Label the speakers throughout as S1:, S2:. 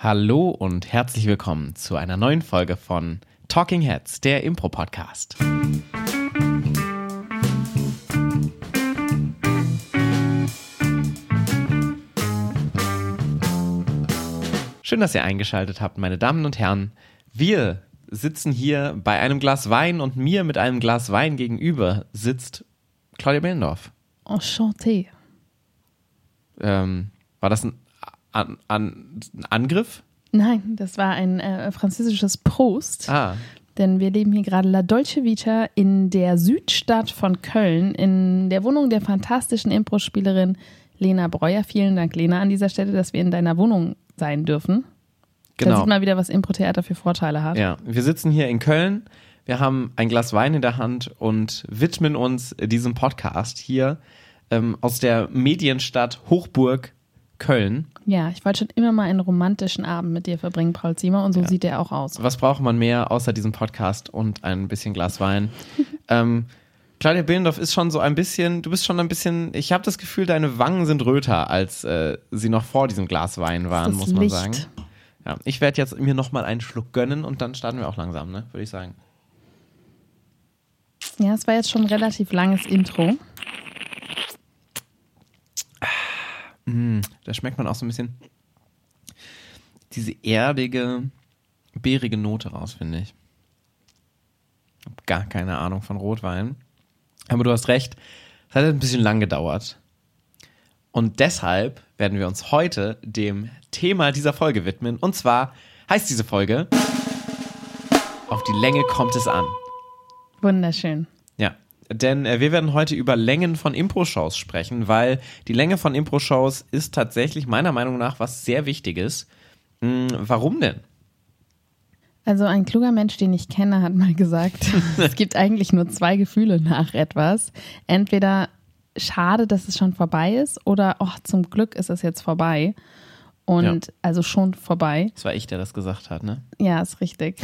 S1: Hallo und herzlich willkommen zu einer neuen Folge von Talking Heads, der Impro-Podcast. Schön, dass ihr eingeschaltet habt, meine Damen und Herren. Wir sitzen hier bei einem Glas Wein und mir mit einem Glas Wein gegenüber sitzt Claudia Behlendorf.
S2: Enchanté.
S1: Ähm, war das ein, an, an, ein Angriff?
S2: Nein, das war ein äh, französisches Prost.
S1: Ah,
S2: Denn wir leben hier gerade La Dolce Vita in der Südstadt von Köln, in der Wohnung der fantastischen Impro-Spielerin Lena Breuer. Vielen Dank, Lena, an dieser Stelle, dass wir in deiner Wohnung sein dürfen. Da
S1: genau.
S2: sieht man wieder, was Impro-Theater für Vorteile hat.
S1: Ja, wir sitzen hier in Köln. Wir haben ein Glas Wein in der Hand und widmen uns diesem Podcast hier ähm, aus der Medienstadt Hochburg Köln.
S2: Ja, ich wollte schon immer mal einen romantischen Abend mit dir verbringen, Paul Ziemer, und so sieht der auch aus.
S1: Was braucht man mehr außer diesem Podcast und ein bisschen Glas Wein? ähm, Claudia Behlendorf ist schon so ein bisschen, du bist schon ein bisschen, ich habe das Gefühl, deine Wangen sind röter, als äh, sie noch vor diesem Glas Wein waren, muss man
S2: Licht.
S1: sagen. Ja, ich werde jetzt mir nochmal einen Schluck gönnen und dann starten wir auch langsam, ne? Würde ich sagen.
S2: Ja, es war jetzt schon ein relativ langes Intro.
S1: Da schmeckt man auch so ein bisschen diese erdige, beerige Note raus, finde ich. Hab gar keine Ahnung von Rotwein. Aber du hast recht, es hat ein bisschen lang gedauert. Und deshalb werden wir uns heute dem Thema dieser Folge widmen. Und zwar heißt diese Folge Auf die Länge kommt es an.
S2: Wunderschön.
S1: Ja, denn äh, wir werden heute über Längen von Impro-Shows sprechen, weil die Länge von Impro-Shows ist tatsächlich meiner Meinung nach was sehr Wichtiges. Hm, warum denn?
S2: Also ein kluger Mensch, den ich kenne, hat mal gesagt, es gibt eigentlich nur zwei Gefühle nach etwas. Entweder schade, dass es schon vorbei ist oder oh, zum Glück ist es jetzt vorbei. Und also schon vorbei.
S1: Das war ich, der das gesagt hat, ne?
S2: Ja, ist richtig.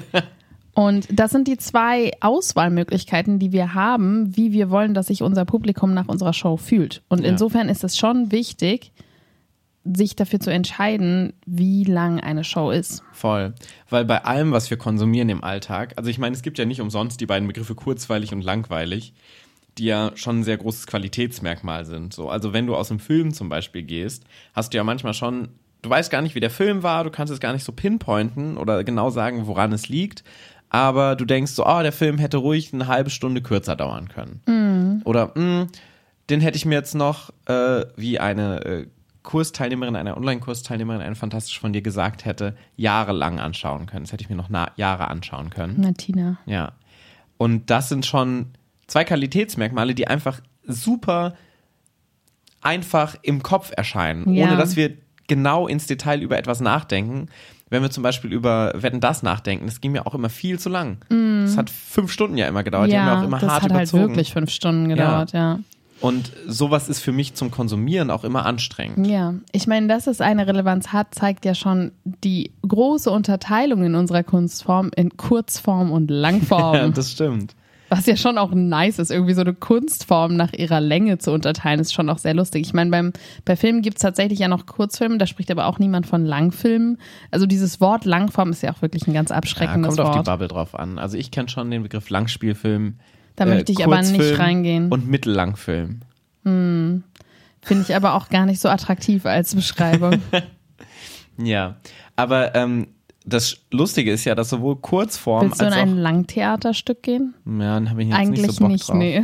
S2: Und das sind die zwei Auswahlmöglichkeiten, die wir haben, wie wir wollen, dass sich unser Publikum nach unserer Show fühlt. Und
S1: Ja.
S2: insofern ist es schon wichtig, sich dafür zu entscheiden, wie lang eine Show ist.
S1: Voll. Weil bei allem, was wir konsumieren im Alltag, also ich meine, es gibt ja nicht umsonst die beiden Begriffe kurzweilig und langweilig, die ja schon ein sehr großes Qualitätsmerkmal sind. So, also wenn du aus einem Film zum Beispiel gehst, hast du ja manchmal schon, du weißt gar nicht, wie der Film war, du kannst es gar nicht so pinpointen oder genau sagen, woran es liegt, aber du denkst so, oh, der Film hätte ruhig eine halbe Stunde kürzer dauern können. Oder, mh, den hätte ich mir jetzt noch, äh, wie eine äh, Kursteilnehmerin, eine Online-Kursteilnehmerin, eine fantastisch von dir gesagt hätte, jahrelang anschauen können. Das hätte ich mir noch Jahre anschauen können.
S2: Martina.
S1: Ja. Und das sind schon zwei Qualitätsmerkmale, die einfach super einfach im Kopf erscheinen,
S2: Ja.
S1: ohne dass wir genau ins Detail über etwas nachdenken. Wenn wir zum Beispiel über Wetten das nachdenken, das ging mir auch immer viel zu lang. Das hat fünf Stunden ja immer gedauert. die haben ja auch immer
S2: das
S1: hart
S2: hat halt
S1: überzogen.
S2: wirklich fünf Stunden gedauert, ja.
S1: Und sowas ist für mich zum Konsumieren auch immer anstrengend.
S2: Ja, ich meine, dass es eine Relevanz hat, zeigt ja schon die große Unterteilung in unserer Kunstform in Kurzform und Langform.
S1: Ja, das stimmt.
S2: Was ja schon auch nice ist, irgendwie so eine Kunstform nach ihrer Länge zu unterteilen, ist schon auch sehr lustig. Ich meine, beim, bei Filmen gibt es tatsächlich ja noch Kurzfilme, da spricht aber auch niemand von Langfilmen. Also dieses Wort Langform ist ja auch wirklich ein ganz
S1: Ja,
S2: abschreckendes
S1: kommt auf die
S2: Wort.
S1: Bubble drauf an. Also ich kenne schon den Begriff Langspielfilm.
S2: Da
S1: äh,
S2: möchte ich aber nicht
S1: Kurzfilm
S2: reingehen.
S1: Und Mittellangfilm.
S2: Finde ich aber auch gar nicht so attraktiv als Beschreibung.
S1: Ja, aber ähm, das Lustige ist ja, dass sowohl Kurzform
S2: Willst du in
S1: als
S2: ein. Langtheaterstück gehen?
S1: Ja, dann habe ich jetzt
S2: Eigentlich
S1: nicht so Bock
S2: nicht,
S1: drauf.
S2: nee.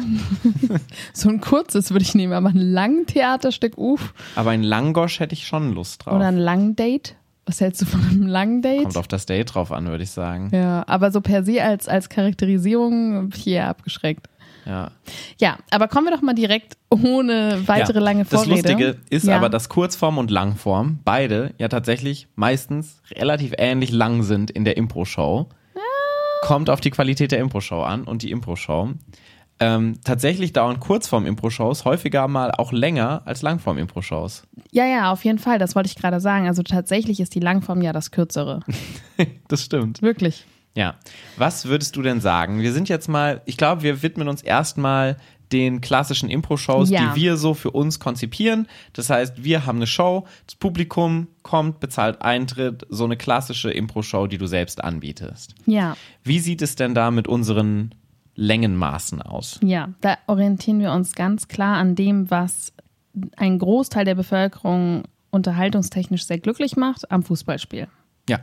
S2: so ein kurzes würde ich nehmen, aber ein Langtheaterstück, uff.
S1: Aber ein Langgosch hätte ich schon Lust drauf.
S2: Oder ein Langdate. Was hältst du von einem Langdate?
S1: Kommt auf das Date drauf an, würde ich sagen.
S2: Ja, aber so per se als, als Charakterisierung hier abgeschreckt.
S1: Ja.
S2: Ja, aber kommen wir doch mal direkt ohne weitere
S1: ja.
S2: lange
S1: Das
S2: Vorrede.
S1: Lustige ist
S2: ja.
S1: aber, dass Kurzform und Langform beide ja tatsächlich meistens relativ ähnlich lang sind in der Impro-Show. Kommt auf die Qualität der Impro-Show an und die Impro-Show. Ähm, tatsächlich dauern Kurzform-Impro-Shows häufiger mal auch länger als Langform-Impro-Shows.
S2: Ja, ja, auf jeden Fall, das wollte ich gerade sagen. Also tatsächlich ist die Langform ja das kürzere.
S1: Das stimmt.
S2: Wirklich.
S1: Ja. Was würdest du denn sagen? Wir sind jetzt mal, ich glaube, wir widmen uns erstmal den klassischen Impro-Shows,
S2: Ja.
S1: die wir so für uns konzipieren. Das heißt, wir haben eine Show, das Publikum kommt, bezahlt Eintritt, so eine klassische Impro-Show, die du selbst anbietest.
S2: Ja,
S1: Wie sieht es denn da mit unseren Längenmaßen aus?
S2: ja, da orientieren wir uns ganz klar an dem, was ein Großteil der Bevölkerung unterhaltungstechnisch sehr glücklich macht, am Fußballspiel.
S1: Ja,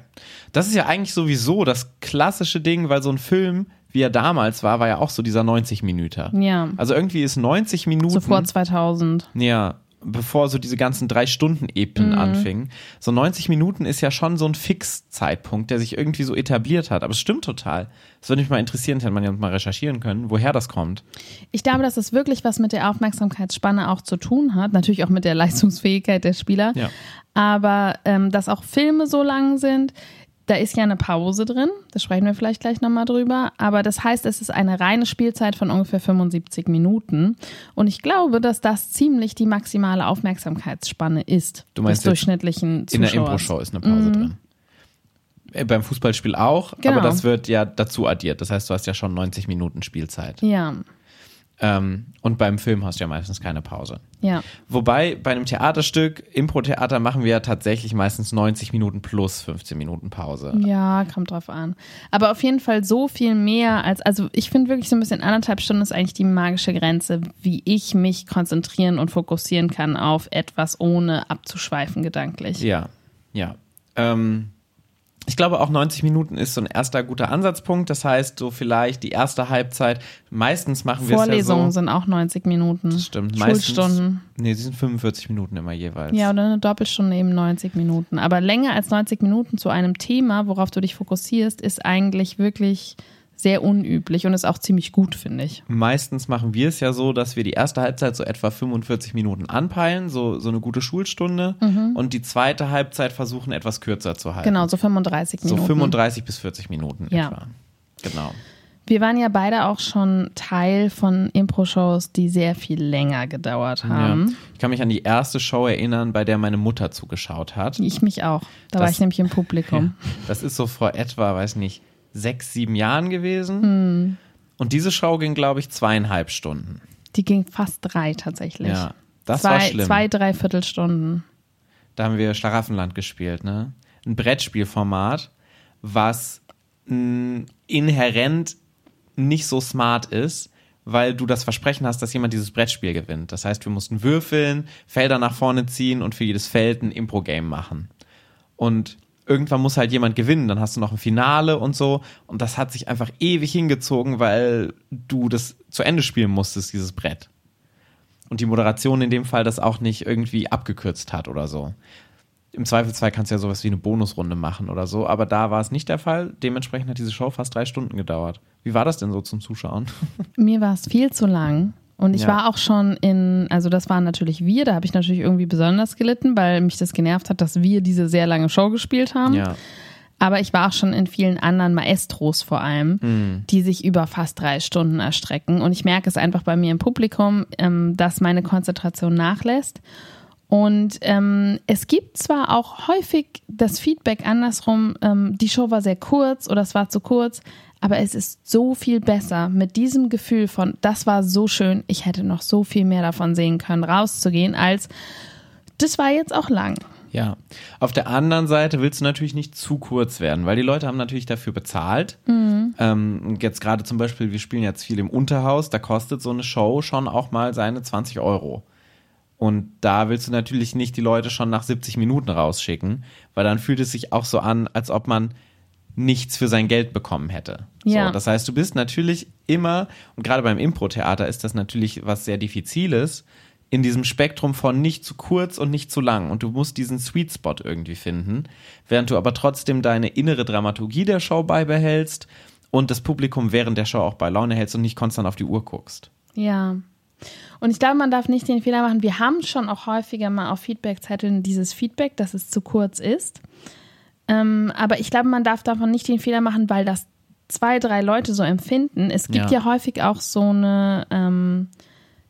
S1: das ist ja eigentlich sowieso das klassische Ding, weil so ein Film, wie er damals war, war ja auch so dieser 90 Minuten.
S2: Ja,
S1: Also irgendwie ist 90 Minuten.
S2: so vor 2000.
S1: Ja, bevor so diese ganzen drei Stunden Epen
S2: Mhm.
S1: anfingen. So 90 Minuten ist ja schon so ein Fixzeitpunkt, der sich irgendwie so etabliert hat. Aber es stimmt total. Es würde mich mal interessieren, hätte man ja mal recherchieren können, woher das kommt.
S2: Ich glaube, dass es wirklich was mit der Aufmerksamkeitsspanne auch zu tun hat. Natürlich auch mit der Leistungsfähigkeit der Spieler.
S1: Ja.
S2: Aber ähm, dass auch Filme so lang sind, da ist ja eine Pause drin. Da sprechen wir vielleicht gleich nochmal drüber. Aber das heißt, es ist eine reine Spielzeit von ungefähr 75 Minuten. Und ich glaube, dass das ziemlich die maximale Aufmerksamkeitsspanne ist
S1: Du meinst
S2: des durchschnittlichen
S1: In der. Impro-Show ist eine Pause drin. Äh, Beim Fußballspiel auch,
S2: Genau.
S1: aber das wird ja dazu addiert. Das heißt, du hast ja schon 90 Minuten Spielzeit.
S2: Ja,
S1: Ähm, und beim Film hast du ja meistens keine Pause.
S2: ja.
S1: Wobei bei einem Theaterstück, Impro-Theater, machen wir ja tatsächlich meistens 90 Minuten plus 15 Minuten Pause.
S2: Ja, kommt drauf an. Aber auf jeden Fall so viel mehr als, also ich finde wirklich so ein bisschen anderthalb Stunden ist eigentlich die magische Grenze, wie ich mich konzentrieren und fokussieren kann auf etwas, ohne abzuschweifen gedanklich.
S1: Ja, ja. Ähm, ich glaube auch 90 Minuten ist so ein erster guter Ansatzpunkt. Das heißt, so vielleicht die erste Halbzeit, meistens machen wir es ja
S2: Vorlesungen
S1: so.
S2: sind auch 90 Minuten.
S1: Das stimmt. Meistens,
S2: Schulstunden.
S1: nee, sie sind 45 Minuten immer jeweils.
S2: Ja, oder eine Doppelstunde eben 90 Minuten. Aber länger als 90 Minuten zu einem Thema, worauf du dich fokussierst, ist eigentlich wirklich sehr unüblich und ist auch ziemlich gut, finde ich.
S1: Meistens machen wir es ja so, dass wir die erste Halbzeit so etwa 45 Minuten anpeilen, so, so eine gute Schulstunde. Und die zweite Halbzeit versuchen etwas kürzer zu halten.
S2: Mhm. Genau, so 35
S1: So
S2: Minuten.
S1: 35 bis 40 Minuten
S2: Ja.
S1: etwa. Genau.
S2: Wir waren ja beide auch schon Teil von Impro-Shows, die sehr viel länger gedauert haben.
S1: Ja. Ich kann mich an die erste Show erinnern, bei der meine Mutter zugeschaut hat.
S2: Ich mich auch. Da war
S1: Das-
S2: ich nämlich im Publikum.
S1: Das ist so vor etwa, weiß nicht, sechs, sieben Jahren gewesen.
S2: Hm.
S1: Und diese Show ging, glaube ich, zweieinhalb Stunden.
S2: Die ging fast drei tatsächlich.
S1: Ja, das
S2: zwei,
S1: war schlimm.
S2: Zwei, drei Viertelstunden.
S1: Da haben wir Schlaraffenland gespielt, ne? Ein Brettspielformat, was mh, inhärent nicht so smart ist, weil du das Versprechen hast, dass jemand dieses Brettspiel gewinnt. Das heißt, wir mussten würfeln, Felder nach vorne ziehen und für jedes Feld ein Impro-Game machen. Und irgendwann muss halt jemand gewinnen, dann hast du noch ein Finale und so. Und das hat sich einfach ewig hingezogen, weil du das zu Ende spielen musstest, dieses Brett. Und die Moderation in dem Fall das auch nicht irgendwie abgekürzt hat oder so. Im Zweifelsfall kannst du ja sowas wie eine Bonusrunde machen oder so, aber da war es nicht der Fall. Dementsprechend hat diese Show fast drei Stunden gedauert. Wie war das denn so zum Zuschauen?
S2: Mir war es viel zu lang. Und ich
S1: Ja.
S2: war auch schon in, also das waren natürlich wir, da habe ich natürlich irgendwie besonders gelitten, weil mich das genervt hat, dass wir diese sehr lange Show gespielt haben.
S1: ja.
S2: Aber ich war auch schon in vielen anderen Maestros vor allem,
S1: Hm.
S2: die sich über fast drei Stunden erstrecken. Und ich merke es einfach bei mir im Publikum, ähm, dass meine Konzentration nachlässt. Und ähm, es gibt zwar auch häufig das Feedback andersrum, ähm, die Show war sehr kurz oder es war zu kurz, aber es ist so viel besser mit diesem Gefühl von, das war so schön, ich hätte noch so viel mehr davon sehen können, rauszugehen, als das war jetzt auch lang.
S1: Ja. Auf der anderen Seite willst du natürlich nicht zu kurz werden, weil die Leute haben natürlich dafür bezahlt. Ähm, und jetzt gerade zum Beispiel, wir spielen jetzt viel im Unterhaus, da kostet so eine Show schon auch mal seine 20 Euro. Und da willst du natürlich nicht die Leute schon nach 70 Minuten rausschicken, weil dann fühlt es sich auch so an, als ob man nichts für sein Geld bekommen hätte.
S2: Ja.
S1: So, das heißt, du bist natürlich immer, und gerade beim Impro-Theater ist das natürlich was sehr Diffiziles, in diesem Spektrum von nicht zu kurz und nicht zu lang. Und du musst diesen Sweet Spot irgendwie finden, während du aber trotzdem deine innere Dramaturgie der Show beibehältst und das Publikum während der Show auch bei Laune hältst und nicht konstant auf die Uhr guckst.
S2: Ja. Und ich glaube, man darf nicht den Fehler machen. Wir haben schon auch häufiger mal auf Feedbackzetteln dieses Feedback, dass es zu kurz ist. Ähm, aber ich glaube, man darf davon nicht den Fehler machen, weil das zwei, drei Leute so empfinden. Es gibt
S1: Ja.
S2: ja, häufig auch so eine, ähm,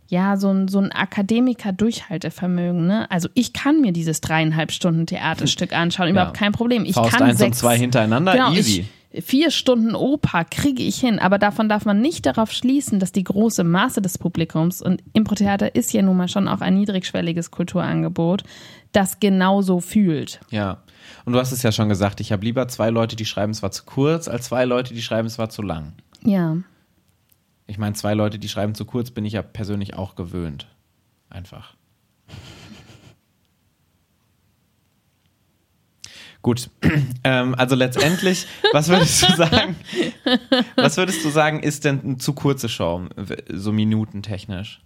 S2: ja, so ein, so ein Akademiker-Durchhaltevermögen. Ne? Also ich kann mir dieses dreieinhalb Stunden Theaterstück anschauen, überhaupt kein Problem. Ich
S1: Faust
S2: kann
S1: eins und
S2: sechs,
S1: zwei hintereinander,
S2: genau,
S1: easy.
S2: Ich, vier Stunden Oper kriege ich hin, aber davon darf man nicht darauf schließen, dass die große Masse des Publikums und Impro-Theater ist ja nun mal schon auch ein niedrigschwelliges Kulturangebot, das genauso fühlt.
S1: Ja. Und du hast es ja schon gesagt, ich habe lieber zwei Leute, die schreiben, es war zu kurz, als zwei Leute, die schreiben, es war zu lang.
S2: Ja.
S1: Ich meine, zwei Leute, die schreiben zu kurz, bin ich ja persönlich auch gewöhnt. Einfach. Gut, ähm, also letztendlich, was würdest du sagen? Was würdest du sagen, ist denn eine zu kurze Show, so minutentechnisch?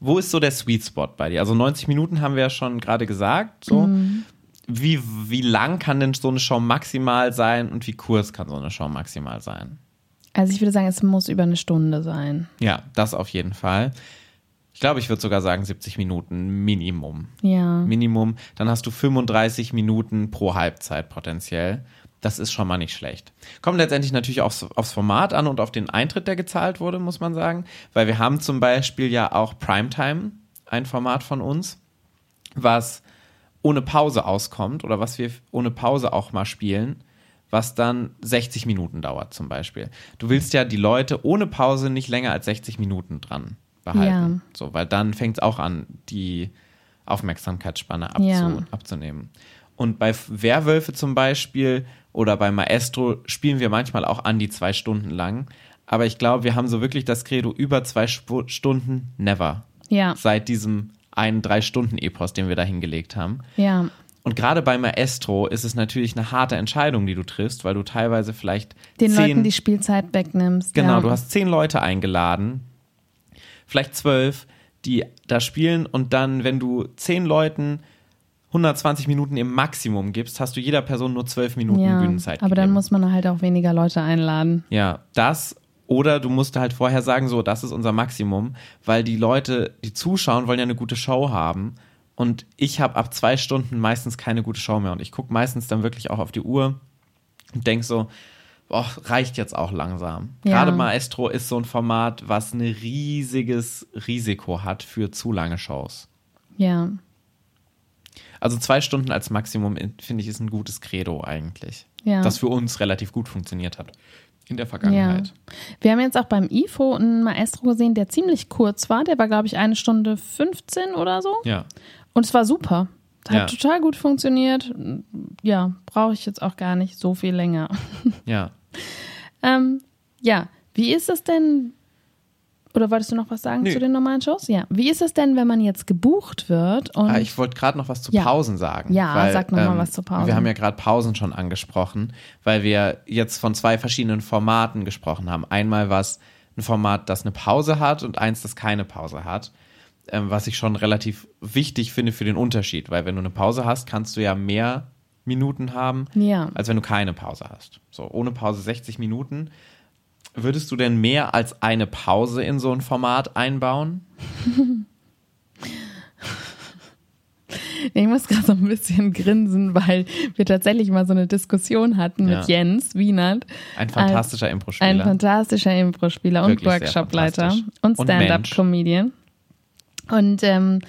S1: Wo ist so der Sweet Spot bei dir? Also 90 Minuten haben wir ja schon gerade gesagt. So. Mhm. Wie, wie lang kann denn so eine Show maximal sein und wie kurz kann so eine Show maximal sein?
S2: Also ich würde sagen, es muss über eine Stunde sein.
S1: Ja, das auf jeden Fall. Ich glaube, ich würde sogar sagen 70 Minuten Minimum.
S2: Ja.
S1: Minimum. Dann hast du 35 Minuten pro Halbzeit potenziell. Das ist schon mal nicht schlecht. Kommt letztendlich natürlich aufs, aufs Format an und auf den Eintritt, der gezahlt wurde, muss man sagen. Weil wir haben zum Beispiel ja auch Primetime, ein Format von uns, was ohne Pause auskommt oder was wir ohne Pause auch mal spielen was dann 60 Minuten dauert zum Beispiel. Du willst ja die Leute ohne Pause nicht länger als 60 Minuten dran behalten. Ja. So, weil dann fängt es auch an, die Aufmerksamkeitsspanne abzu ja. abzunehmen. Und bei Werwölfe zum Beispiel oder bei Maestro spielen wir manchmal auch an die zwei Stunden lang. Aber ich glaube, wir haben so wirklich das Credo über zwei Sp Stunden never.
S2: Ja.
S1: Seit diesem einen Drei-Stunden-Epos, den wir da hingelegt haben.
S2: Ja.
S1: Und gerade bei Maestro ist es natürlich eine harte Entscheidung, die du triffst, weil du teilweise vielleicht
S2: den
S1: zehn,
S2: Leuten die Spielzeit wegnimmst.
S1: Genau,
S2: ja.
S1: du hast zehn Leute eingeladen, vielleicht zwölf, die da spielen und dann, wenn du zehn Leuten 120 Minuten im Maximum gibst, hast du jeder Person nur zwölf Minuten ja, Bühnenzeit.
S2: Aber
S1: gegeben.
S2: dann muss man halt auch weniger Leute einladen.
S1: Ja, das oder du musst halt vorher sagen, so, das ist unser Maximum, weil die Leute, die zuschauen, wollen ja eine gute Show haben. Und ich habe ab zwei Stunden meistens keine gute Show mehr. Und ich gucke meistens dann wirklich auch auf die Uhr und denke so, boah, reicht jetzt auch langsam. Ja. Gerade Maestro ist so ein Format, was ein riesiges Risiko hat für zu lange Shows.
S2: Ja.
S1: Also zwei Stunden als Maximum, finde ich, ist ein gutes Credo eigentlich. Ja. Das für uns relativ gut funktioniert hat in der Vergangenheit. Ja.
S2: Wir haben jetzt auch beim IFO einen Maestro gesehen, der ziemlich kurz war. Der war, glaube ich, eine Stunde 15 oder so.
S1: Ja.
S2: Und es war super. Hat ja. total gut funktioniert. Ja, brauche ich jetzt auch gar nicht so viel länger.
S1: Ja.
S2: ähm, ja, wie ist es denn? Oder wolltest du noch was sagen Nö. zu den normalen Shows? Ja. Wie ist es denn, wenn man jetzt gebucht wird? Und
S1: ah, ich wollte gerade noch was zu ja. Pausen sagen.
S2: Ja, weil, sag nochmal ähm, was zu Pausen.
S1: Wir haben ja gerade Pausen schon angesprochen, weil wir jetzt von zwei verschiedenen Formaten gesprochen haben. Einmal was ein Format, das eine Pause hat und eins, das keine Pause hat ähm, was ich schon relativ wichtig finde für den Unterschied, weil wenn du eine Pause hast, kannst du ja mehr Minuten haben,
S2: ja.
S1: als wenn du keine Pause hast. So, ohne Pause 60 Minuten. Würdest du denn mehr als eine Pause in so ein Format einbauen?
S2: Ich muss gerade so ein bisschen grinsen, weil wir tatsächlich mal so eine Diskussion hatten ja. mit Jens Wienert.
S1: Ein fantastischer Impro-Spieler.
S2: Ein fantastischer Impro-Spieler und Workshop-Leiter und Stand-Up-Comedian. Und ähm,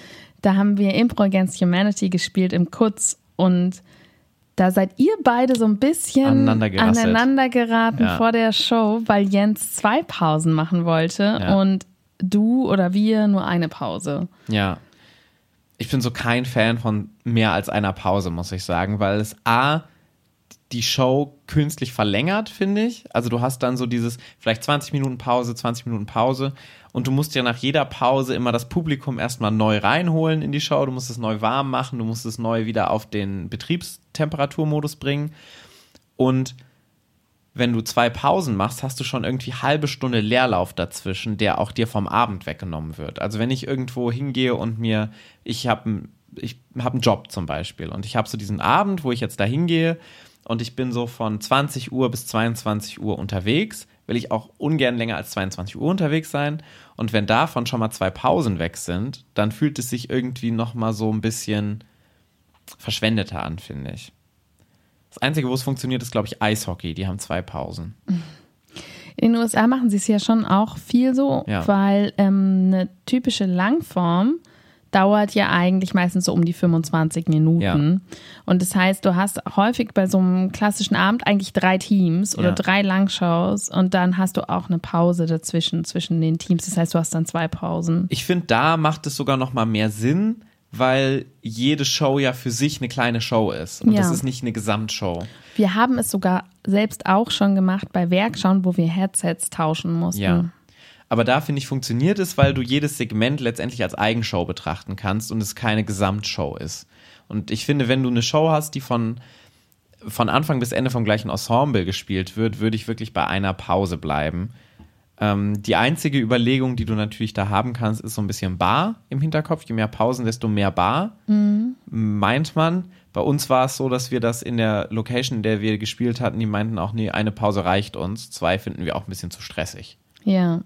S2: da haben wir Impro Against Humanity gespielt im Kutz und da seid ihr beide so ein bisschen aneinander geraten ja. vor der Show, weil Jens zwei Pausen machen wollte ja. und du oder wir nur eine Pause.
S1: Ja. Ich bin so kein Fan von mehr als einer Pause, muss ich sagen, weil es A die Show künstlich verlängert, finde ich. Also du hast dann so dieses vielleicht 20 Minuten Pause, 20 Minuten Pause und du musst ja nach jeder Pause immer das Publikum erstmal neu reinholen in die Show, du musst es neu warm machen, du musst es neu wieder auf den Betriebstemperaturmodus bringen. Und wenn du zwei Pausen machst, hast du schon irgendwie halbe Stunde Leerlauf dazwischen, der auch dir vom Abend weggenommen wird. Also wenn ich irgendwo hingehe und mir, ich habe ich hab einen Job zum Beispiel und ich habe so diesen Abend, wo ich jetzt da hingehe und ich bin so von 20 Uhr bis 22 Uhr unterwegs, will ich auch ungern länger als 22 Uhr unterwegs sein. Und wenn davon schon mal zwei Pausen weg sind, dann fühlt es sich irgendwie noch mal so ein bisschen verschwendeter an, finde ich. Das Einzige, wo es funktioniert, ist, glaube ich, Eishockey. Die haben zwei Pausen.
S2: In den USA machen sie es ja schon auch viel so, ja. weil ähm, eine typische Langform dauert ja eigentlich meistens so um die 25 Minuten.
S1: Ja.
S2: Und das heißt, du hast häufig bei so einem klassischen Abend eigentlich drei Teams oder
S1: Ja.
S2: drei Langshows und dann hast du auch eine Pause dazwischen, zwischen den Teams. Das heißt, du hast dann zwei Pausen.
S1: Ich finde, da macht es sogar noch mal mehr Sinn, weil jede Show ja für sich eine kleine Show ist. Und
S2: Ja.
S1: das ist nicht eine Gesamtshow.
S2: Wir haben es sogar selbst auch schon gemacht bei Werkschauen, wo wir Headsets tauschen mussten.
S1: Ja. Aber da finde ich, funktioniert es, weil du jedes Segment letztendlich als Eigenshow betrachten kannst und es keine Gesamtshow ist. Und ich finde, wenn du eine Show hast, die von, von Anfang bis Ende vom gleichen Ensemble gespielt wird, würde ich wirklich bei einer Pause bleiben. Ähm, die einzige Überlegung, die du natürlich da haben kannst, ist so ein bisschen Bar im Hinterkopf. Je mehr Pausen, desto mehr Bar, meint man. Bei uns war es so, dass wir das in der Location, in der wir gespielt hatten, die meinten auch, nee, eine Pause reicht uns. Zwei finden wir auch ein bisschen zu stressig.
S2: Ja.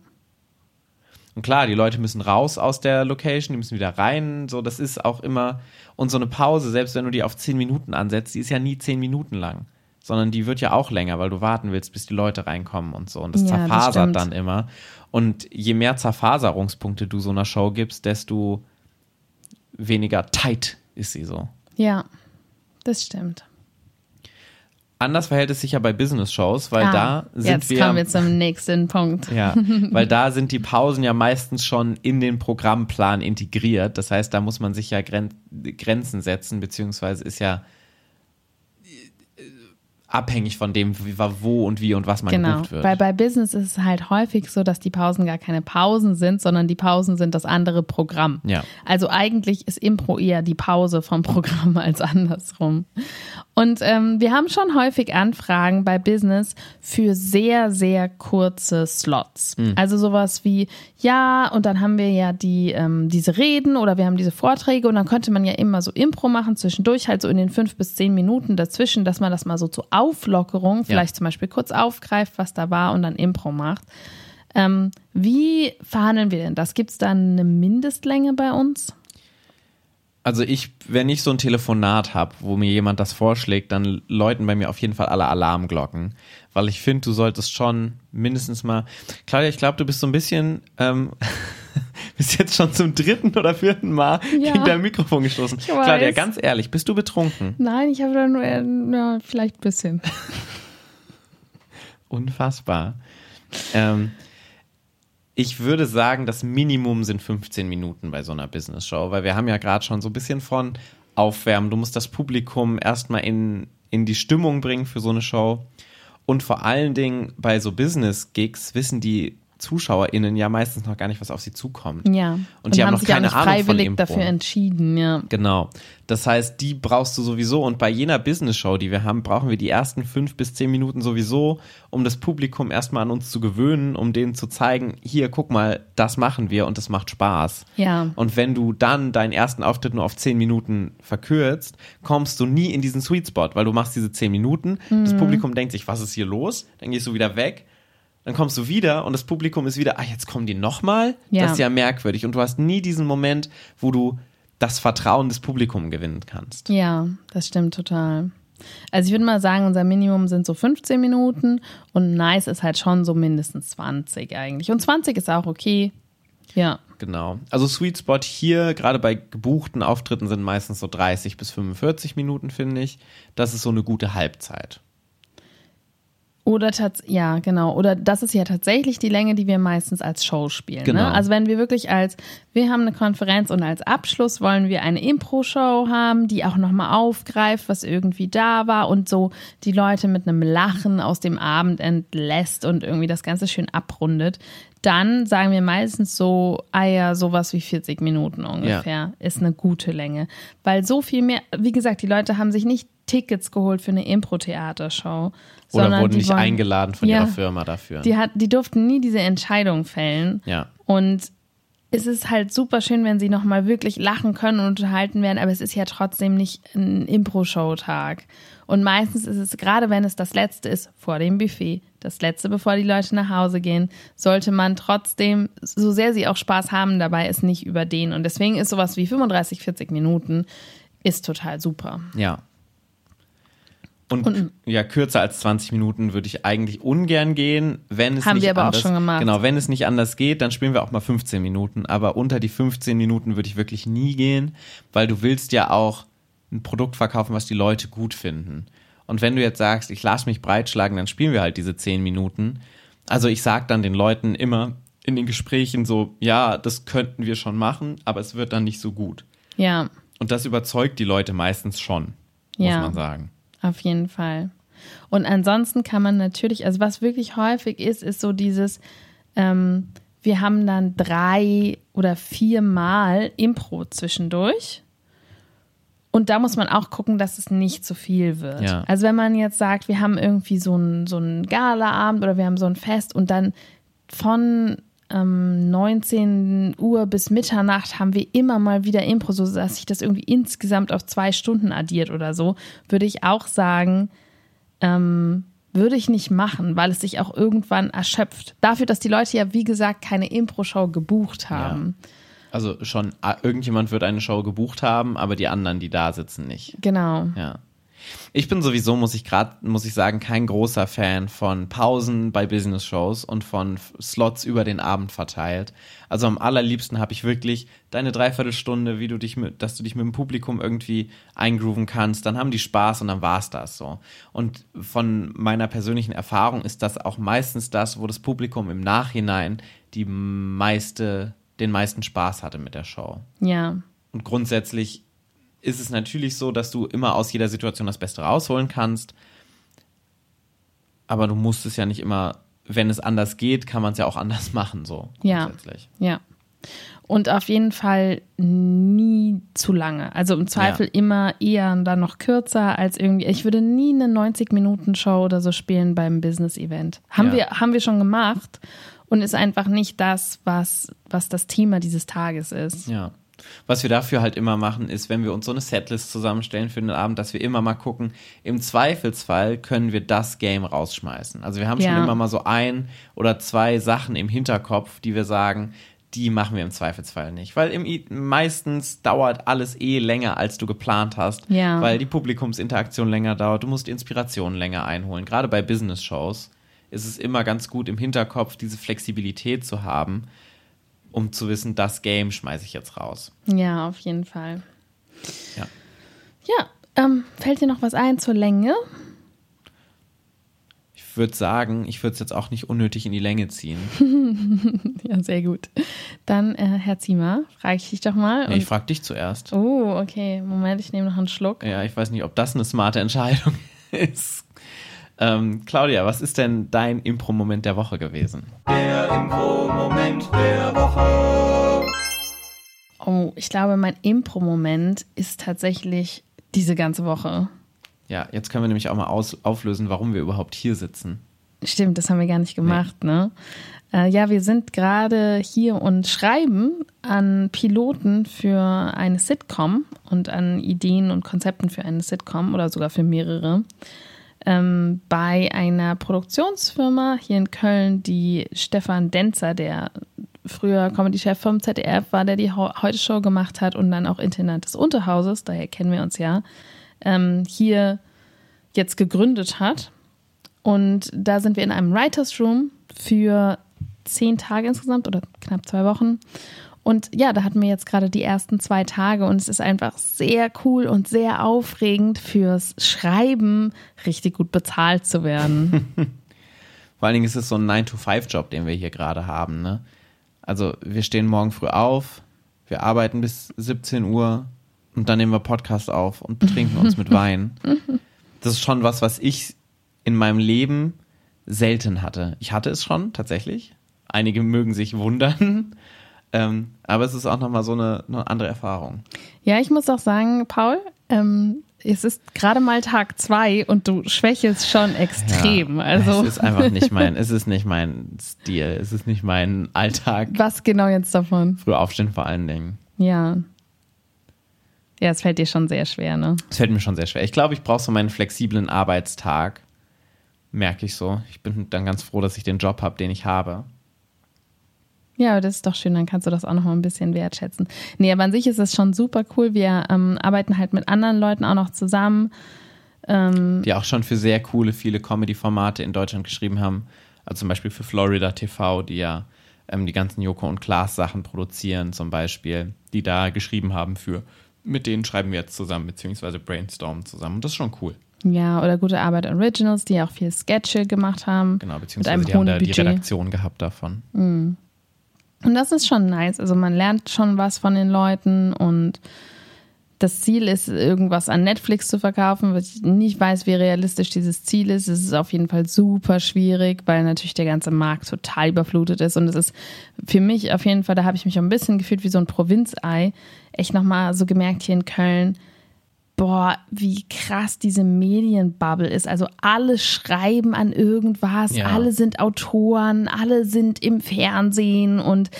S1: Und klar, die Leute müssen raus aus der Location, die müssen wieder rein. So, das ist auch immer. Und so eine Pause, selbst wenn du die auf zehn Minuten ansetzt, die ist ja nie zehn Minuten lang. Sondern die wird ja auch länger, weil du warten willst, bis die Leute reinkommen und so. Und das
S2: Ja, das
S1: zerfasert
S2: stimmt.
S1: dann immer. Und je mehr Zerfaserungspunkte du so einer Show gibst, desto weniger tight ist sie so.
S2: Ja, das stimmt.
S1: Anders verhält es sich ja bei Business-Shows, weil
S2: Ah,
S1: da sind
S2: jetzt
S1: wir.
S2: kommen wir zum nächsten Punkt.
S1: Ja, weil da sind die Pausen ja meistens schon in den Programmplan integriert. Das heißt, da muss man sich ja Gren Grenzen setzen, beziehungsweise ist ja äh, abhängig von dem, wie, wo und wie und was man
S2: Genau,
S1: gebucht wird.
S2: weil bei Business ist es halt häufig so, dass die Pausen gar keine Pausen sind, sondern die Pausen sind das andere Programm.
S1: Ja.
S2: Also eigentlich ist Impro eher die Pause vom Programm als andersrum. Und ähm, wir haben schon häufig Anfragen bei Business für sehr, sehr kurze Slots. Also sowas wie, ja, und dann haben wir ja die, ähm, diese Reden oder wir haben diese Vorträge und dann könnte man ja immer so Impro machen, zwischendurch halt so in den fünf bis zehn Minuten dazwischen, dass man das mal so zur Auflockerung, vielleicht zum Beispiel kurz aufgreift, was da war und dann Impro macht. Ähm, wie verhandeln wir denn das? Gibt es da eine Mindestlänge bei uns?
S1: Also ich, wenn ich so ein Telefonat habe, wo mir jemand das vorschlägt, dann läuten bei mir auf jeden Fall alle Alarmglocken. Weil ich finde, du solltest schon mindestens mal. Claudia, ich glaube, du bist so ein bisschen, ähm, bist jetzt schon zum dritten oder vierten Mal
S2: Ja.
S1: gegen dein Mikrofon gestoßen.
S2: Ich
S1: Claudia,
S2: weiß.
S1: ganz ehrlich, bist du betrunken?
S2: Nein, ich habe da nur, äh, ja, vielleicht ein bisschen.
S1: Unfassbar. Ähm, ich würde sagen, das Minimum sind 15 Minuten bei so einer Business-Show, weil wir haben ja gerade schon so ein bisschen von Aufwärmen. Du musst das Publikum erstmal in, in die Stimmung bringen für so eine Show. Und vor allen Dingen bei so Business-Gigs wissen die ZuschauerInnen ja meistens noch gar nicht, was auf sie zukommt.
S2: Ja.
S1: Und die haben noch
S2: sich auch
S1: keine
S2: nicht
S1: Ahnung von
S2: freiwillig
S1: Impro.
S2: dafür entschieden, ja.
S1: Genau. Das heißt, die brauchst du sowieso. Und bei jener Business-Show, die wir haben, brauchen wir die ersten fünf bis zehn Minuten sowieso, um das Publikum erstmal an uns zu gewöhnen, um denen zu zeigen, hier, guck mal, das machen wir und das macht Spaß.
S2: Ja.
S1: Und wenn du dann deinen ersten Auftritt nur auf zehn Minuten verkürzt, kommst du nie in diesen Sweet Spot, weil du machst diese zehn Minuten, das Publikum denkt sich, was ist hier los? Dann gehst du wieder weg. Dann kommst du wieder und das Publikum ist wieder, ah, jetzt kommen die nochmal?
S2: Ja.
S1: Das ist ja merkwürdig. Und du hast nie diesen Moment, wo du das Vertrauen des Publikums gewinnen kannst.
S2: Ja, das stimmt total. Also ich würde mal sagen, unser Minimum sind so 15 Minuten und nice ist halt schon so mindestens 20 eigentlich. Und 20 ist auch okay. Ja.
S1: Genau. Also Sweet Spot hier, gerade bei gebuchten Auftritten, sind meistens so 30 bis 45 Minuten, finde ich. Das ist so eine gute Halbzeit.
S2: Oder ja, genau. Oder das ist ja tatsächlich die Länge, die wir meistens als Show spielen.
S1: Genau.
S2: Ne? Also wenn wir wirklich als, wir haben eine Konferenz und als Abschluss wollen wir eine Impro-Show haben, die auch nochmal aufgreift, was irgendwie da war und so die Leute mit einem Lachen aus dem Abend entlässt und irgendwie das Ganze schön abrundet, dann sagen wir meistens so, ah ja, sowas wie 40 Minuten ungefähr ist eine gute Länge. Weil so viel mehr, wie gesagt, die Leute haben sich nicht Tickets geholt für eine Impro-Theatershow.
S1: Oder
S2: sondern
S1: wurden nicht
S2: wollen-
S1: eingeladen von
S2: Ja.
S1: ihrer Firma dafür.
S2: Die, hat, die durften nie diese Entscheidung fällen.
S1: ja.
S2: Und es ist halt super schön, wenn sie nochmal wirklich lachen können und unterhalten werden, aber es ist ja trotzdem nicht ein Impro-Show-Tag. Und meistens ist es, gerade wenn es das letzte ist, vor dem Buffet, das letzte, bevor die Leute nach Hause gehen, sollte man trotzdem, so sehr sie auch Spaß haben dabei, es nicht überdehnen. Und deswegen ist sowas wie 35, 40 Minuten ist total super.
S1: Ja. Und,
S2: Und-
S1: ja, kürzer als 20 Minuten würde ich eigentlich ungern gehen, wenn es
S2: Haben
S1: nicht
S2: wir aber auch
S1: anders,
S2: schon gemacht.
S1: Genau, wenn es nicht anders geht, dann spielen wir auch mal 15 Minuten. Aber unter die 15 Minuten würde ich wirklich nie gehen, weil du willst ja auch ein Produkt verkaufen, was die Leute gut finden. Und wenn du jetzt sagst, ich lasse mich breitschlagen, dann spielen wir halt diese 10 Minuten. Also ich sag dann den Leuten immer in den Gesprächen so, ja, das könnten wir schon machen, aber es wird dann nicht so gut.
S2: Ja,
S1: Und das überzeugt die Leute meistens schon, muss
S2: Ja.
S1: man sagen.
S2: Auf jeden Fall. Und ansonsten kann man natürlich, also was wirklich häufig ist, ist so dieses, ähm, wir haben dann drei oder vier Mal Impro zwischendurch. Und da muss man auch gucken, dass es nicht zu viel wird.
S1: Ja.
S2: Also wenn man jetzt sagt, wir haben irgendwie so einen so einen Galaabend oder wir haben so ein Fest und dann von ähm, 19 Uhr bis Mitternacht haben wir immer mal wieder Impro, so dass sich das irgendwie insgesamt auf zwei Stunden addiert oder so, würde ich auch sagen, ähm, würde ich nicht machen, weil es sich auch irgendwann erschöpft. Dafür, dass die Leute ja, wie gesagt, keine Impro-Show gebucht haben.
S1: Also schon, ah, irgendjemand wird eine Show gebucht haben, aber die anderen, die da sitzen, nicht.
S2: Genau.
S1: Ja. Ich bin sowieso, muss ich gerade, muss ich sagen, kein großer Fan von Pausen bei Business-Shows und von Slots über den Abend verteilt. Also am allerliebsten habe ich wirklich deine Dreiviertelstunde, wie du dich mit, dass du dich mit dem Publikum irgendwie eingrooven kannst. Dann haben die Spaß und dann war's das so. Und von meiner persönlichen Erfahrung ist das auch meistens das, wo das Publikum im Nachhinein die meiste, den meisten Spaß hatte mit der Show.
S2: Ja.
S1: Und grundsätzlich ist es natürlich so, dass du immer aus jeder Situation das Beste rausholen kannst. Aber du musst es ja nicht immer, wenn es anders geht, kann man es ja auch anders machen, so
S2: Ja.
S1: grundsätzlich.
S2: Ja. Und auf jeden Fall nie zu lange. Also im Zweifel
S1: Ja.
S2: immer eher dann noch kürzer als irgendwie. Ich würde nie eine 90-Minuten-Show oder so spielen beim Business-Event. Haben,
S1: Ja.
S2: wir, haben wir schon gemacht und ist einfach nicht das, was, was das Thema dieses Tages ist.
S1: Ja. Was wir dafür halt immer machen, ist, wenn wir uns so eine Setlist zusammenstellen für den Abend, dass wir immer mal gucken, im Zweifelsfall können wir das Game rausschmeißen. Also wir haben schon
S2: Ja.
S1: immer mal so ein oder zwei Sachen im Hinterkopf, die wir sagen, die machen wir im Zweifelsfall nicht. Weil im, meistens dauert alles eh länger, als du geplant hast.
S2: Ja.
S1: Weil die Publikumsinteraktion länger dauert. Du musst die Inspiration länger einholen. Gerade bei Business-Shows ist es immer ganz gut, im Hinterkopf diese Flexibilität zu haben, um zu wissen, das Game schmeiße ich jetzt raus.
S2: Ja, auf jeden Fall.
S1: Ja.
S2: Ja, ähm, fällt dir noch was ein zur Länge?
S1: Ich würde sagen, ich würde es jetzt auch nicht unnötig in die Länge ziehen.
S2: Ja, sehr gut. Dann, äh, Herr Ziemer, frage ich dich doch mal.
S1: Nee, ich frage dich zuerst.
S2: oh, okay. Moment, ich nehme noch einen Schluck.
S1: Ja, ich weiß nicht, ob das eine smarte Entscheidung ist. Ähm, Claudia, was ist denn dein Impro-Moment der Woche gewesen?
S3: Der Impro-Moment der Woche.
S2: Oh, ich glaube, mein Impro-Moment ist tatsächlich diese ganze Woche.
S1: Ja, jetzt können wir nämlich auch mal aus auflösen, warum wir überhaupt hier sitzen.
S2: Stimmt, das haben wir gar nicht gemacht, ne? Äh, ja, wir sind gerade hier und schreiben an Piloten für eine Sitcom und an Ideen und Konzepten für eine Sitcom oder sogar für mehrere. Ähm, bei einer Produktionsfirma hier in Köln, die Stefan Denzer, der früher Comedy-Chef vom ZDF war, der die Ho- Heute-Show gemacht hat und dann auch Intendant des Unterhauses, daher kennen wir uns ja, ähm, hier jetzt gegründet hat. Und da sind wir in einem Writers Room für zehn Tage insgesamt oder knapp zwei Wochen. Und ja, da hatten wir jetzt gerade die ersten zwei Tage und es ist einfach sehr cool und sehr aufregend fürs Schreiben richtig gut bezahlt zu werden.
S1: Vor allen Dingen ist es so ein 9-to-5-Job, den wir hier gerade haben. Ne? Also wir stehen morgen früh auf, wir arbeiten bis 17 Uhr und dann nehmen wir Podcast auf und betrinken uns mit Wein. Das ist schon was, was ich in meinem Leben selten hatte. Ich hatte es schon, tatsächlich. Einige mögen sich wundern. Ähm, aber es ist auch nochmal so eine, eine andere Erfahrung.
S2: ja, ich muss auch sagen, Paul, ähm, es ist gerade mal Tag zwei und du schwächelst schon extrem.
S1: Ja,
S2: also
S1: Es ist einfach nicht mein, es ist nicht mein Stil, es ist nicht mein Alltag.
S2: was genau jetzt davon?
S1: Früh aufstehen vor allen Dingen.
S2: Ja. Ja, es fällt dir schon sehr schwer, ne?
S1: Es fällt mir schon sehr schwer. Ich glaube, ich brauche so meinen flexiblen Arbeitstag. Merke ich so. Ich bin dann ganz froh, dass ich den Job habe, den ich habe.
S2: Ja, aber das ist doch schön, dann kannst du das auch noch mal ein bisschen wertschätzen. Nee, aber an sich ist es schon super cool. Wir ähm, arbeiten halt mit anderen Leuten auch noch zusammen. Ähm,
S1: Die auch schon für sehr coole, viele Comedy-Formate in Deutschland geschrieben haben. Also zum Beispiel für Florida TV, die ja ähm, die ganzen Joko und Klaas Sachen produzieren, zum Beispiel, die da geschrieben haben für. Mit denen schreiben wir jetzt zusammen, beziehungsweise brainstormen zusammen. Und das ist schon cool.
S2: ja, oder gute Arbeit Originals, die auch viel Sketche gemacht haben.
S1: Genau,
S2: Mit
S1: beziehungsweise
S2: einem
S1: die haben da die
S2: Budget.
S1: Redaktion gehabt davon.
S2: Und das ist schon nice. Also man lernt schon was von den Leuten und das Ziel ist, irgendwas an Netflix zu verkaufen, was ich nicht weiß, wie realistisch dieses Ziel ist. Es ist auf jeden Fall super schwierig, weil natürlich der ganze Markt total überflutet ist. Und es ist für mich auf jeden Fall, da habe ich mich auch ein bisschen gefühlt wie so ein Provinzei. Echt nochmal so gemerkt hier in Köln, boah, wie krass diese Medienbubble ist. Also alle schreiben an irgendwas,
S1: Ja.
S2: alle sind Autoren, alle sind im Fernsehen und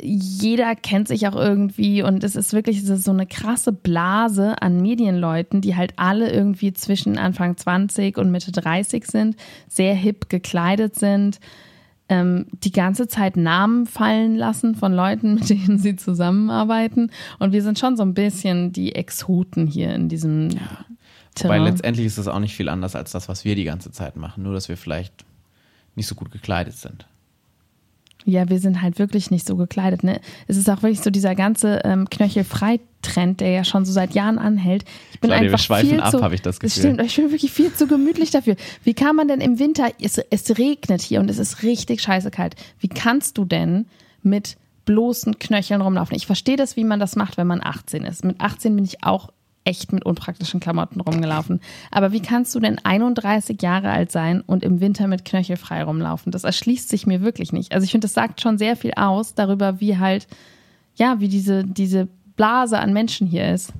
S2: jeder kennt sich auch irgendwie und es ist wirklich es ist so eine krasse Blase an Medienleuten, die halt alle irgendwie zwischen Anfang 20 und Mitte 30 sind, sehr hip gekleidet sind, ähm, die ganze Zeit Namen fallen lassen von Leuten, mit denen sie zusammenarbeiten. Und wir sind schon so ein bisschen die Exoten hier in diesem
S1: Wobei
S2: Terrain.
S1: letztendlich ist es auch nicht viel anders als das, was wir die ganze Zeit machen. Nur, dass wir vielleicht nicht so gut gekleidet sind.
S2: Ja, wir sind halt wirklich nicht so gekleidet. Ne? Es ist auch wirklich so dieser ganze ähm, Knöchelfrei-Trend, der ja schon so seit Jahren anhält. Ich bin
S1: Claudia, wir
S2: einfach
S1: schweifen
S2: viel
S1: ab,
S2: zu,
S1: habe ich das Gefühl.
S2: stimmt, ich bin wirklich viel zu gemütlich dafür. Wie kann man denn im Winter, es, es regnet hier und es ist richtig scheiße kalt. Wie kannst du denn mit bloßen Knöcheln rumlaufen? Ich verstehe das, wie man das macht, wenn man 18 ist. Mit 18 bin ich auch echt mit unpraktischen Klamotten rumgelaufen. Aber wie kannst du denn 31 Jahre alt sein und im Winter mit knöchelfrei rumlaufen? Das erschließt sich mir wirklich nicht. Also ich finde, das sagt schon sehr viel aus darüber, wie halt, ja, wie diese, diese Blase an Menschen hier ist.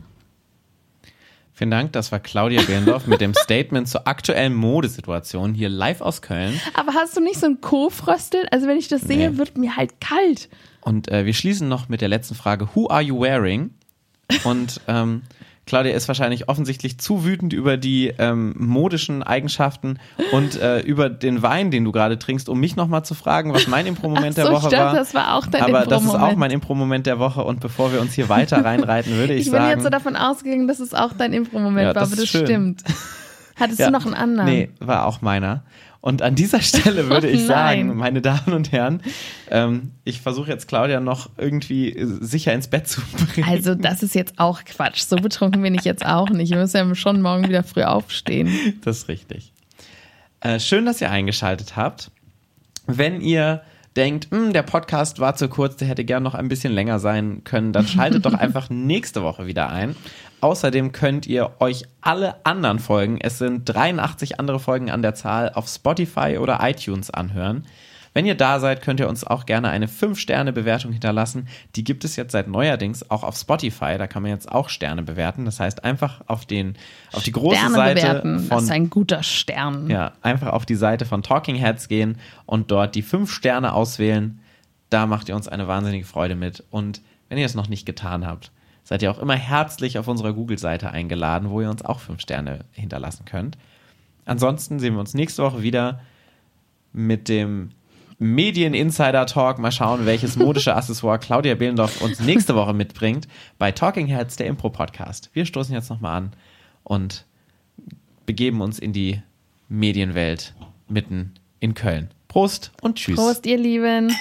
S1: Vielen Dank, das war Claudia Behlendorf mit dem Statement zur aktuellen Modesituation hier live aus Köln.
S2: Aber hast du nicht so ein Co-Frösteln? Also wenn ich das sehe,
S1: Nee.
S2: wird mir halt kalt.
S1: Und äh, wir schließen noch mit der letzten Frage: Who are you wearing? Und ähm, Claudia ist wahrscheinlich offensichtlich zu wütend über die ähm, modischen Eigenschaften und äh, über den Wein, den du gerade trinkst, um mich nochmal zu fragen, was mein Impro-Moment
S2: Ach
S1: der
S2: so,
S1: Woche
S2: stimmt,
S1: war.
S2: das war auch dein
S1: Aber das ist auch mein Impro-Moment der Woche. Und bevor wir uns hier weiter reinreiten, würde ich,
S2: Ich bin
S1: sagen.
S2: jetzt so davon ausgegangen, dass es auch dein Impro-Moment
S1: Ja,
S2: war, aber das stimmt. Hattest
S1: Ja.
S2: du noch einen anderen?
S1: Nee, war auch meiner. Und an dieser Stelle würde ich sagen, meine Damen und Herren, ähm, ich versuche jetzt Claudia noch irgendwie äh, sicher ins Bett zu bringen.
S2: Also, das ist jetzt auch Quatsch. So betrunken bin ich jetzt auch nicht. Wir müssen ja schon morgen wieder früh aufstehen.
S1: Das ist richtig. Äh, schön, dass ihr eingeschaltet habt. Wenn ihr denkt, "Hm, der Podcast war zu kurz, der hätte gern noch ein bisschen länger sein können, dann schaltet doch einfach nächste Woche wieder ein. Außerdem könnt ihr euch alle anderen Folgen, es sind 83 andere Folgen an der Zahl, auf Spotify oder iTunes anhören. Wenn ihr da seid, könnt ihr uns auch gerne eine 5-Sterne-Bewertung hinterlassen. Die gibt es jetzt seit neuerdings auch auf Spotify. Da kann man jetzt auch Sterne bewerten. Das heißt, einfach auf, den, auf die große
S2: Sterne
S1: Seite
S2: bewerten. Das
S1: von
S2: ist ein guter Stern.
S1: ja, einfach auf die Seite von Talking Heads gehen und dort die fünf Sterne auswählen. Da macht ihr uns eine wahnsinnige Freude mit. Und wenn ihr es noch nicht getan habt, seid ihr auch immer herzlich auf unserer Google-Seite eingeladen, wo ihr uns auch fünf Sterne hinterlassen könnt. Ansonsten sehen wir uns nächste Woche wieder mit dem Medien-Insider-Talk. Mal schauen, welches modische Accessoire Claudia Behlendorf uns nächste Woche mitbringt bei Talking Heads, der Impro-Podcast. Wir stoßen jetzt nochmal an und begeben uns in die Medienwelt mitten in Köln. Prost und tschüss.
S2: Prost, ihr Lieben.